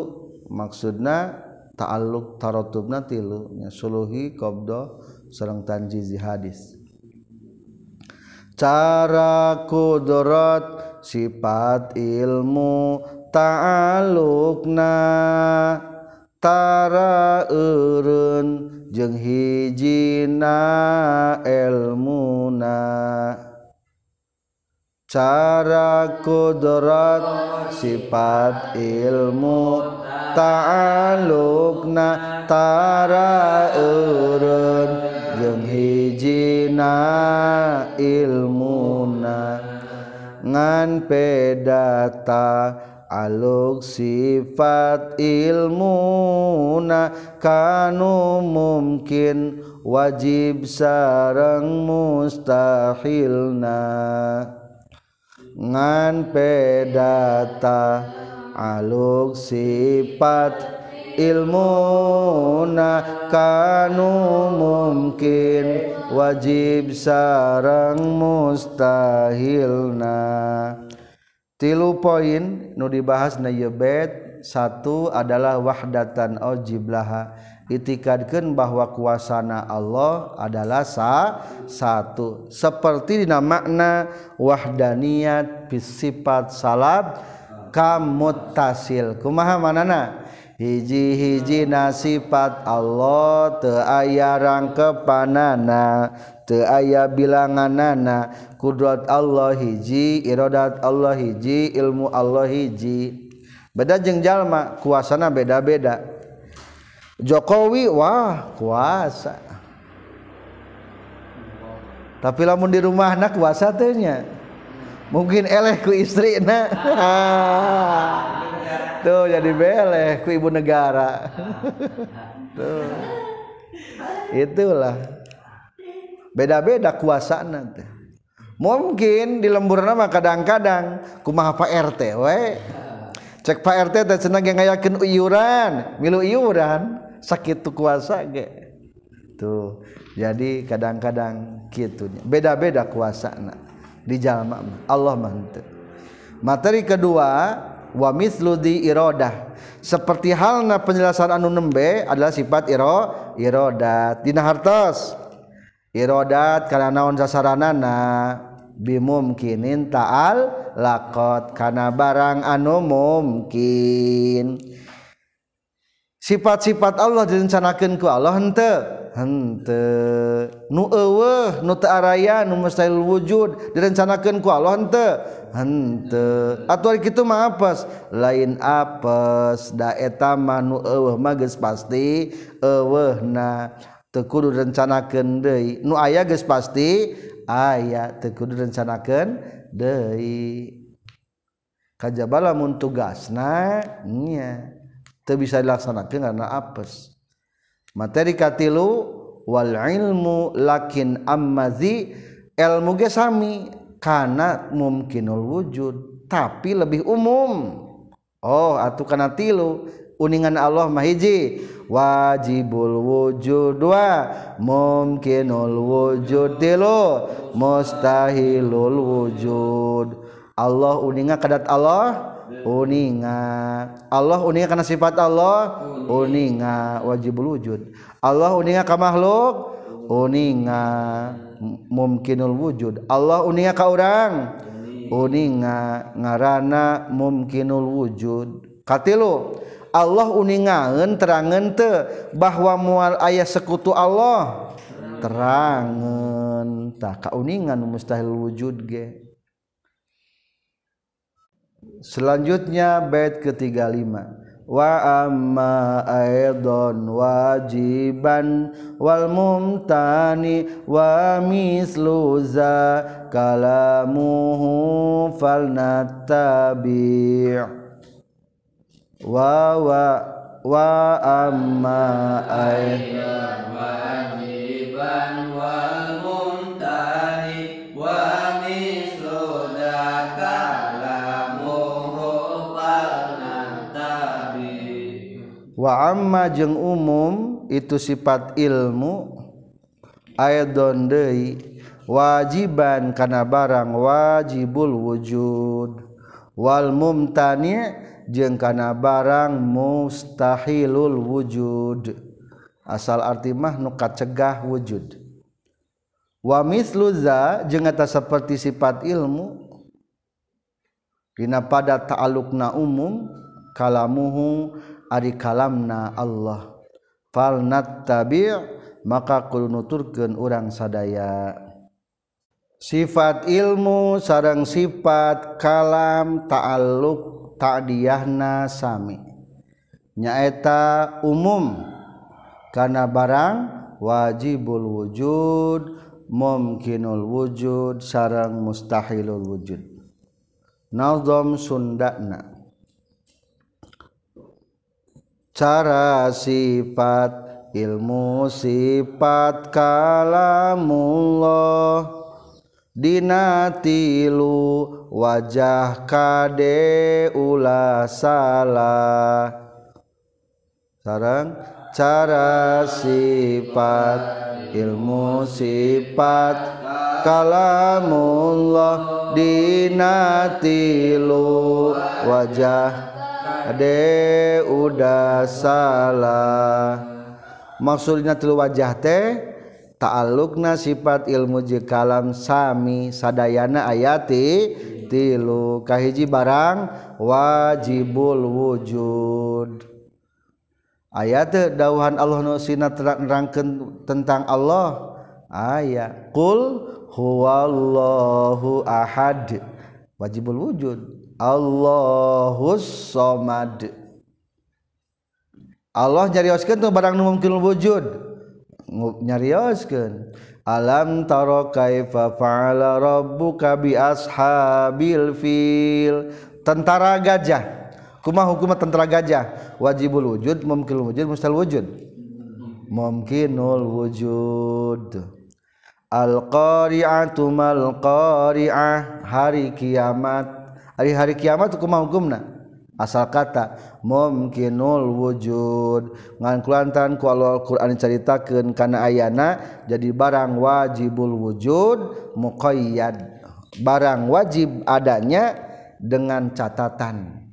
maksudna ta'alluq taratubna tilu nya suluhi qabda sareng tanjizi hadis. Cara kudrat sifat ilmu ta'alukna tara urun jeung hijina elmuna. Cara kudrat sifat ilmu ta'alukna tara urun jeung hijina ilmuna. Ngan pedata aluk sifat ilmuna kanu mungkin wajib sareng mustahilna. Ngan pedata aluk sifat ilmuna kanu mungkin wajib sarang mustahilna tilu poin nu dibahas na yebet satu adalah wahdatan ojiblaha. Itikadkan bahwa kuasana Allah adalah sa satu. Seperti dina makna wahdaniyat sifat salab kamutasil. Kumaha manana? Hiji-hiji na sifat Allah teaya rangkepanana. Aya bilanganana kudrat Allah hiji iradat Allah hiji ilmu Allah hiji beda jeung jalma kuasana beda-beda. Jokowi Wah kuasa. Tapi lamun di rumah anak kuasanya mungkin elehku istri <laughs> tuh jadi belehku ibu negara. <laughs> Tuh. Itulah beda-beda kuasa nanti mungkin di lembur nama kadang-kadang kumaha Pak RT we. Cek Pak RT teh cenah ge ngayakeun iuran milu iuran sakitu kuasa ge. Tuh jadi kadang-kadang gitu beda-beda kuasa na di jalma Allah mantu materi kedua wa mithlu di irodah. Seperti halna penjelasan anu nembe adalah sifat iro irodah dina hartos. irodat karena naon sasaranana bimumkinin ta'al lakot karena barang anu mungkin sifat-sifat Allah direncanakan ku Allah hente hente nu ewe nu tearaya nu mustahil wujud direncanakan ku Allah hente hente atau gitu mah apes? Lain apes. Da eta mah nu ewe mah pasti ewe na tekudu rencanakan deui. Nu aya geus pasti aya tekudu rencanakan deui. Kajaba lamun tugasna nya teu bisa dilaksanakeun karena apes. Materi katilu wal ilmu lakin ammazi ilmu ge sami kana mungkinul wujud tapi lebih umum. Oh atuh kana tilu. Uningan Allah mahiji wajibul wujud wa mungkinul wujud tilu mustahilul wujud. Allah uninga kadat Allah uninga. Allah uninga karena sifat Allah uninga. Wajibul wujud. Allah uninga ka makhluk uninga. Mungkinul wujud. Allah uninga ka urang uninga. Ngarana mungkinul wujud. Katilu Allah uningaeun terangeun teu bahwa mual aya sekutu Allah. Terangeun tah kauningan mustahil wujud ge. Selanjutnya bait ke-35 wa amma aidon wajiban wal mumtani wa mislu za kalamuhu falnattabi' wa wa wa amma aidon wajiban wal mumtani wa amma jeung umum itu sifat ilmu ayadon deui wajiban kana barang wajibul wujud. Wal mumtani jeung kana barang mustahilul wujud. Asal arti mah nu kacegah wujud. Wa mithluza jeung eta saperti sifat ilmu. Dina pada ta'alluqna umum kalamuhu ari kalamna Allah. Fal tabi maka kudu nuturkeun urang sadaya. Sifat ilmu sarang sifat kalam ta'alluq ta'diyahna sami. Nyaeta umum. Karena barang wajibul wujud mumkinul wujud sarang mustahilul wujud. Nazam sundana. Cara sifat ilmu sifat kalamullah. Dinatilu wajah kade ulah salah sarang cara sifat ilmu sifat kalamullah dinatilu wajah kade udah salah maksudnya tilu wajah teh ta'alluqna sifat ilmu jikalam sami sadayana ayati tilu kahiji barang wajibul wujud. Ayat dauhan Allah nu sina nerangkeun tentang Allah. Ayat qul huwallahu ahad. Wajibul wujud. Allahus somad. Allah nyarioskeun tuh barang nu mungkin wujud. Nyarioskeun. Alam taro kaifa fa'ala rabbuka bi ashabil fil. Tentara gajah. Kumaha hukum tentara gajah. Wajibul wujud mumkinul wujud mustal wujud. Mumkinul wujud. Al qari'atu mal qari'ah. Hari kiamat. Hari hari kiamat kumaha hukumna. asal kata mungkinul wujud. Ngan kulantan ku Al-Qur'an diceritakeun kana ayana jadi barang wajibul wujud muqayyad. Barang wajib adanya dengan catatan.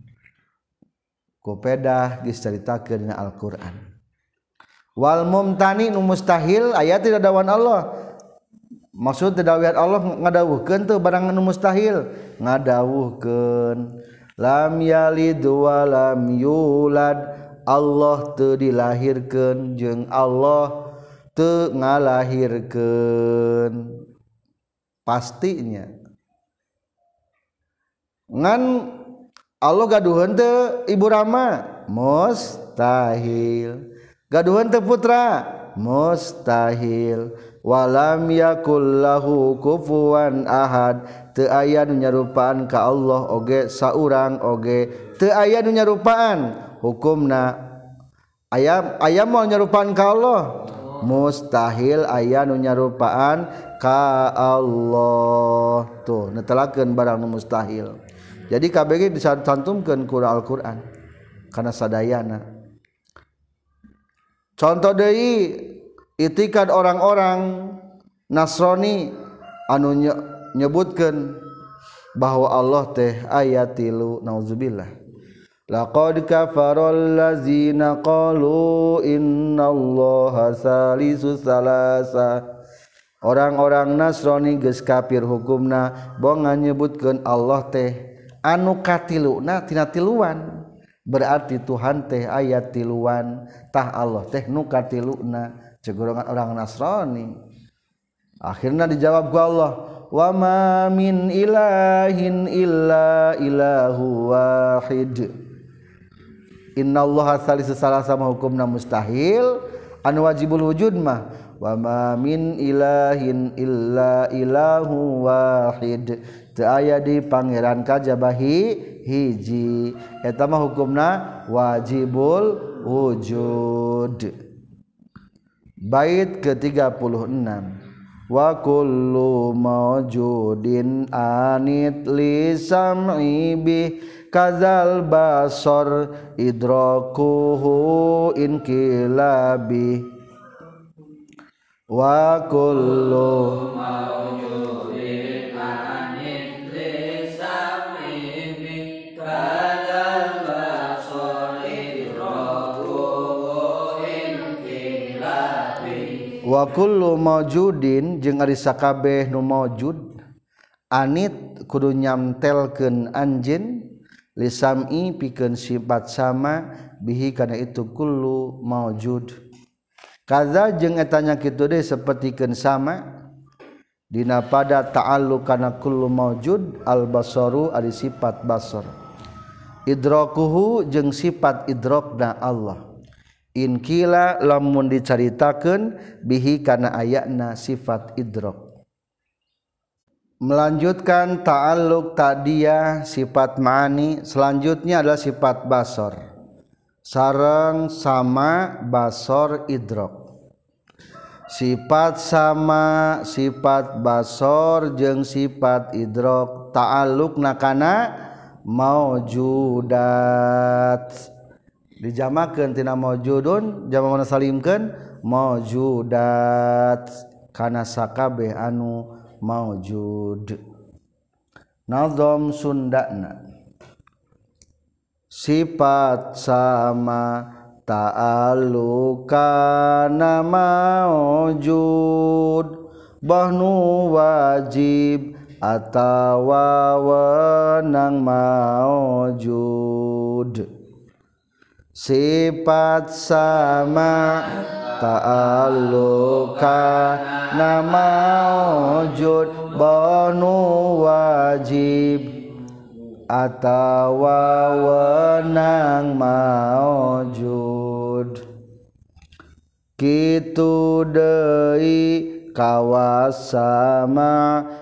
Kupedah diceritakeun dina Al-Qur'an. Wal mumtani nu mustahil ayat tidak dawan Allah. Maksud tidak Allah ngadawuhkeun teu barang nu mustahil? Ngadawuhkeun. lam yalid wa lam yulad. Allah teu dilahirkeun jeung Allah teu ngalahirkeun pastinya. Ngan Allah gaduhan teu ibu rama? Mustahil. Gaduhan teu putra? Mustahil. walam yakullahu kufuwan ahad. Teu aya nu nyarupaan ka Allah oge saurang oge. Teu aya nu nyarupaan? Hukumna. Ayam ayam mau nyarupaan ka Allah? Mustahil aya nu nyarupaan ka Allah. Tuh netelakeun barang nu mustahil. Jadi KBG disantumkeun ku Al-Qur'an. Karena sadayana. Contoh deui itikad orang-orang Nasrani anu nyebutkan bahwa Allah teh ayat tilu nauzubillah. Laqad kafarol lazina qalu innallaha salisu salasa. Orang-orang Nasrani geus kafir hukumna bongan nyebutkeun Allah teh anu katiluna tina tiluan. Berarti Tuhan teh ayat tiluan tah Allah teh nu katiluna. Golongan orang Nasrani. Akhirnya dijawab gua Allah wa ma min ilahin illa ilahu wahid. Innallaha salisu sama hukumna mustahil anu wajibul wujud mah. Wa ma min ilahin illa ilahu wahid. Teu aya di pangeran kajabahi hiji. Eta mah hukumna wajibul wujud bait ke-36. Wa kullu mawjudin anit li sam'i bi kazal basar idrakuhu inkilabi wa kullu mawjudin wakul maujudin jeung arisakabeh nu maujud anit kudu nyamtelkeun anjeun lisami pikeun sifat sama bihi kana itu kullu maujud kaza jeung etanya kitu deui sapertikeun sama dina pada ta'alluq kana kullu maujud al basaru ari sifat basar. Idrakuhu jeung sifat idrakna Allah. inkila lamun dicaritakan bihi kana ayakna sifat idrok. Melanjutkan ta'alluq tadiah sifat ma'ani selanjutnya adalah sifat basor. Sarang sama basor idrok. Sifat sama sifat basor jeng sifat idrok ta'alluq nakana maujudat. dijamakantina maujudun jama mana salimkan maujudat kana sakabeh anu maujud nazam sundana. Sifat sama ta'alukana maujud bahnu wajib atawa wenang maujud sifat sama ta'alluka nama wujud bahnu wajib atawa wenang maujud kitu deui kawasama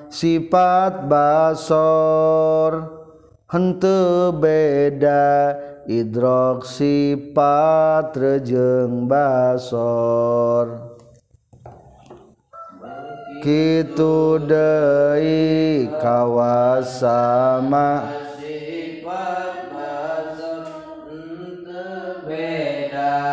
sifat basor henteu beda idrok sifat rejeng basor. Kitu dei kawasama. Beda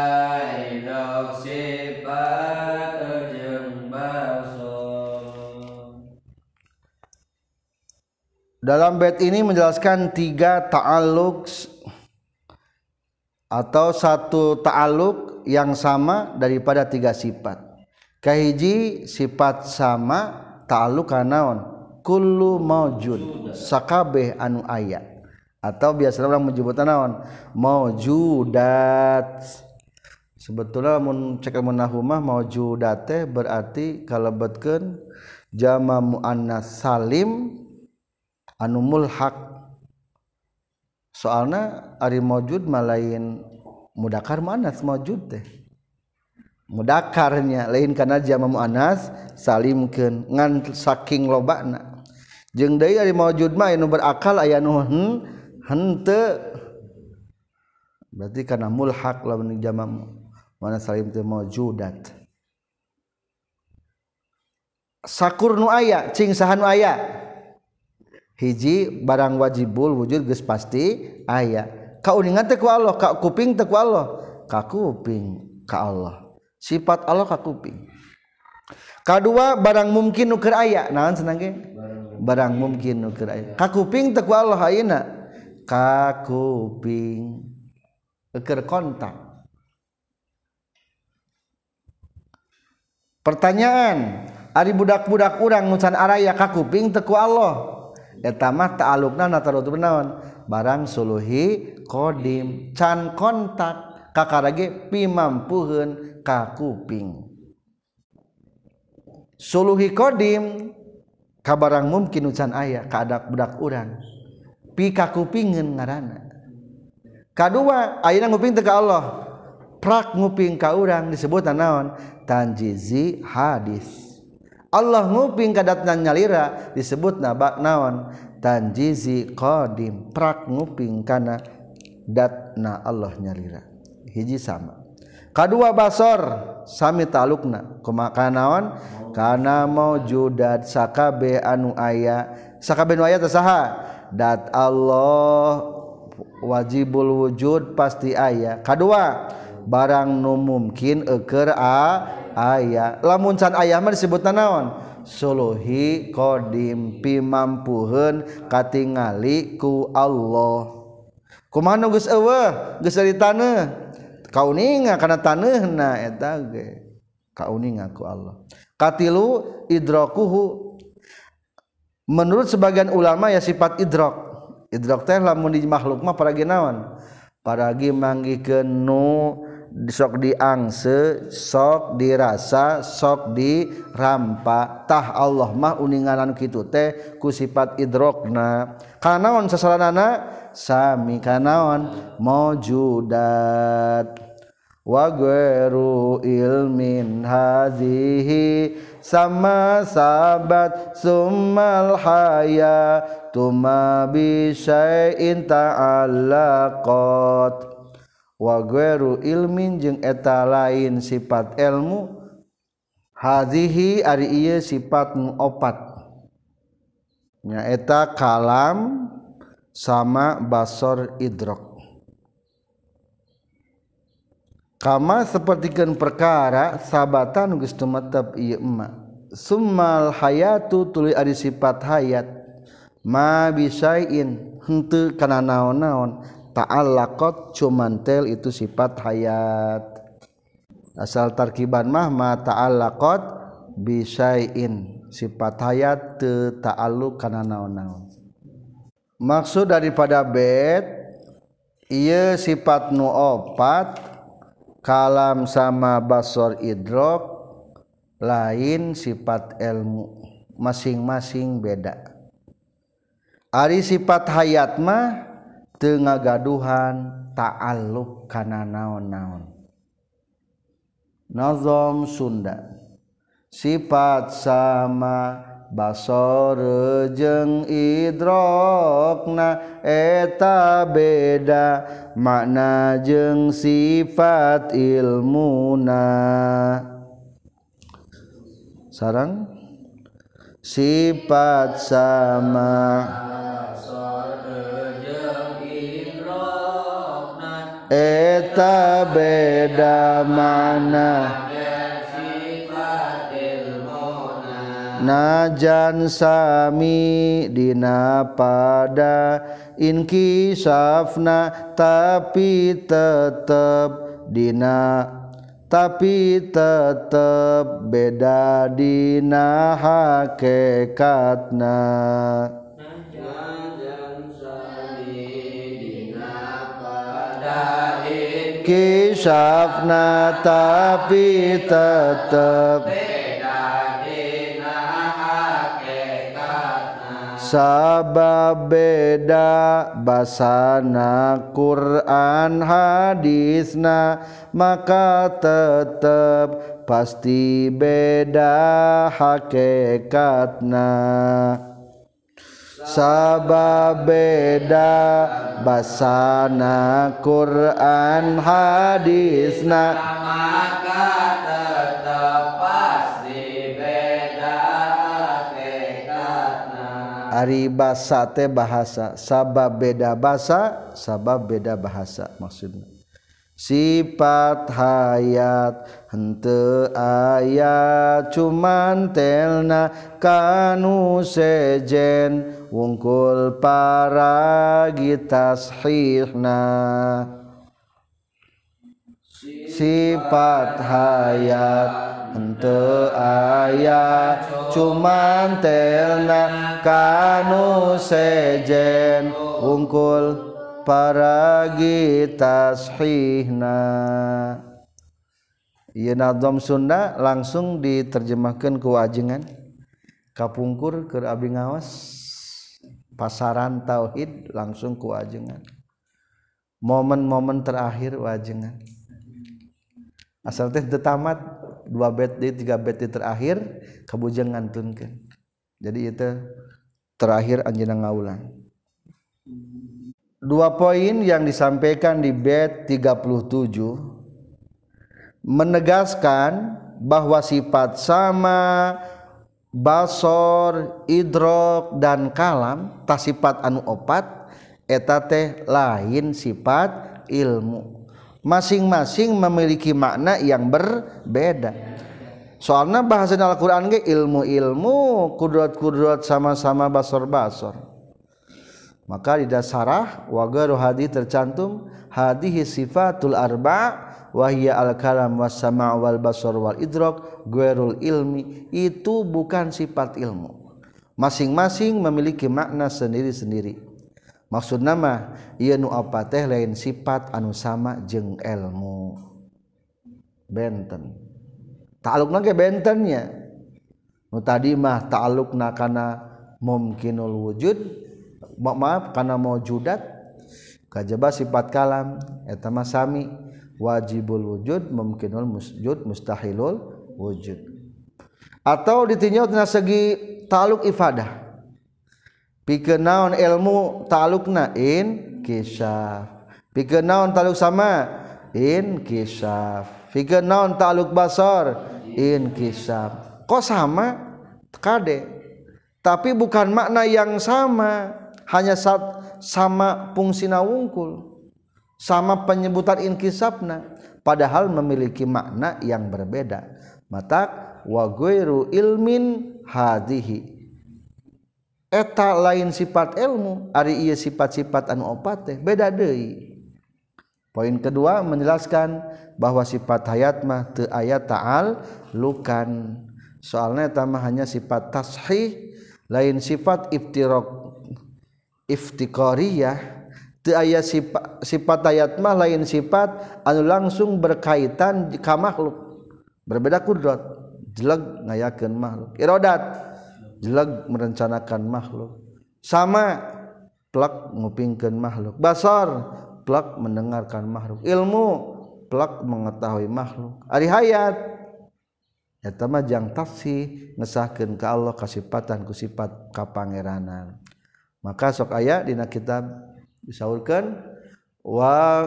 dalam bait ini menjelaskan tiga ta'aluk atau satu ta'aluk yang sama daripada tiga sifat. Kahiji sifat sama ta'aluk kanaon kullu maujud sakabeh anu aya. Atau biasanya orang menyebut naon? Maujudat sebetulnya mun cek menahumah maujudate berarti kalebetkeun jama muannas salim anu mulhaq. soalnya Ari maujud malain mudakar manas maujud teh. Mudakarnya lain karena jama mu'anas salimkeun ngan saking lobana. Jeung deui ari maujud mah anu berakal aya nu henteu berarti karena mulhaq lawan jama mana salim teh maujudat sakur nu aya cing saha nu aya? Hiji barang wajibul wujud geus pasti aya. Kauningan teh ku Allah ka kuping teh ku Allah. Ka kuping ka Allah. Sifat Allah ka kuping kadua barang mungkin nuker aya. Naon cenah ge? Barang mungkin nuker aya. Ka kuping teh ku Allah ayeuna? Ka kuping keur kontak. Pertanyaan. Ari budak-budak urang ngucan araya ka kuping teh ku Allah etamah taalukna natarutu benawan barang suluhi kodim. Can kontak kakarage pimampuheun ka kuping. Suluhi kodim kabarang mungkin ucan ayah kadak budak urang. Pi ka kupingin ngarana. Kedua ayana nguping teka Allah. Prak nguping ka urang disebut naon? Tanjizi hadis. Allah nguping kadatnan nyalira disebut nabak naon? Tanjizi qadim. Prak nguping kana datna Allah nyalira. Hiji sama. Kadua basor sami talukna. Kumakanawan karena kana maujudat sakabe anu aya. Sakabe anu aya tersaha dat Allah wajibul wujud pasti aya. Kadua barang nu mungkin eker a aya lamuncan ayah disebut naon? Suluhi kodim pimampuhun katingali ku Allah. Kumana nu geus eueuh? Geus dari taneuh. Kauninga kana taneuhna eta ge. Kauninga ku Allah. Katilu idrakuhu menurut sebagian ulama ya sifat idrak idrak teh lamun di makhluk mah para ginawan para gi manggikeun nu sok diangse sok dirasa sok dirampatah Allah mah uninganan kitu teh ku sifat idrokna. Kanaon sasaranana? Sami kanaon maujudat. Wa ghairu ilmin hadhihi sama sabat summal haya. Tuma bi syai'in ta'allaqat wagueru ilmin jeung eta lain sifat ilmu hadhihi ari ieu sifat opat. Nya eta kalam sama basor idrok. Kama sepertikan perkara sabatan geus tumatep ieu emak summal hayatu tuluy ari sifat hayat. Ma bisain henteu kana naon-naon ta'allaqat cumantel itu sifat hayat. Asal tarkiban mah ma ta'allaqat bisain sifat hayat teu ta'alluq kana naon-naon. Maksud daripada bed ia sifat nu opat kalam sama basor idrok lain sifat ilmu. Masing-masing beda. Ari sifat hayat mah tengah gaduhan ta'alluq kana naon-naon. Nazom Sunda. Sifat sama basor jeung idrokna eta beda. Makna jeng sifat ilmuna. Sarang? Sifat sama eta beda mana. Najan sami dina pada. Inkisafna tapi tetep dina. Tapi tetep beda dina hakikatna kisafna tapi tetep. Sabab beda basana Quran hadisna maka tetap pasti beda hakikatna sababeda basana Quran hadisna. Maka tetap pasti beda hakikatna ari basa teh bahasa. Sabab beda bahasa sabab beda bahasa maksudnya. sifat hayat hente ayat cuman telna kanu sejen. Wungkul para gitashihna sifat hayat hente ayat cuman telna kanu sejen. Wungkul paragi tashihna Yeuna dhom Sunda langsung diterjemahkan ke wajengan kapungkur ke Abi ngawas pasaran tauhid langsung ke wajengan momen-momen terakhir wajengan asal teh tetamat dua bet di tiga bet di terakhir kebujangan tunken jadi itu terakhir anjina ngaulang dua poin yang disampaikan di bet 37 menegaskan bahwa sifat sama basor idrok dan kalam tak sifat anu opat eta teh lain sifat ilmu. Masing-masing memiliki makna yang berbeda. Soalnya bahasa Al-Quran ilmu-ilmu kudrat-kudrat sama-sama basor-basor maka di dasarah wagaru rohadi tercantum hadihi sifatul arba wahya al kalam was sama wal basar wal idrok guerul ilmi itu bukan sifat ilmu. Masing-masing memiliki makna sendiri-sendiri. Maksud nama ia nu apa teh lain sifat anu sama jeng ilmu. Benten. Ta'alukna ke bentennya. Nu tadi mah taluk nakana mungkinul wujud maaf karena mau judat kajba sifat kalam masami wajibul wujud mungkinul musjud mustahilul wujud. Atau ditinjau segi taluk ifadah. Pikir naon ilmu taluk nain kisah pikir naon taluk sama? In kisah pikir naon taluk basar? In kisah kok sama? Kade. Tapi bukan makna yang sama hanya saat sama fungsina wungkul sama penyebutan inkisabna padahal memiliki makna yang berbeda. Mata wa ghairu ilmin hadhihi eta lain sifat ilmu ari iya sifat-sifat anu opat teh beda deui. Poin kedua menjelaskan bahwa sifat hayat mah teu aya ta'al lukan. Soalnya eta hanya sifat tashih lain sifat iftiraq iftiqariyah teu aya sifat sifat hayat mah lain sifat anu langsung berkaitan ka makhluk. Berbeda kudrat jeleg ngayakeun makhluk. Iradat jelag merencanakan makhluk. Sama plak ngupingkan makhluk. Basar plak mendengarkan makhluk. Ilmu plak mengetahui makhluk. Ari hayat eta mah jang tafsi ngesahkeun ka Allah kasipatan ku sifat kapangeranan maka sok ayah dina kitab disaurkan wa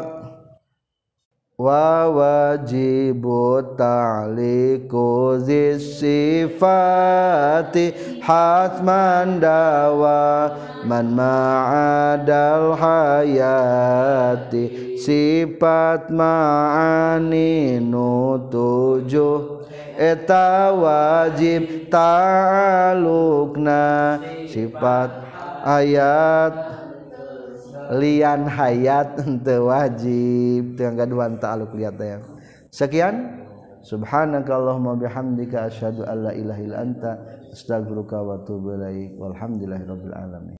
wa wajibu ta'liku sifati hatman dawa man ma'adal hayati sifat ma'ani nu tujuh eta wajib ta'alukna sifat ayat. Lian hayat ente wajib. Teu gaduhan ta'aluk lihat ya sekian. Subhanaka allahumma bihamdika asyhadu an la ilaha illa anta astaghfiruka wa atubu ilaik. Walhamdulillahirabbil alamin.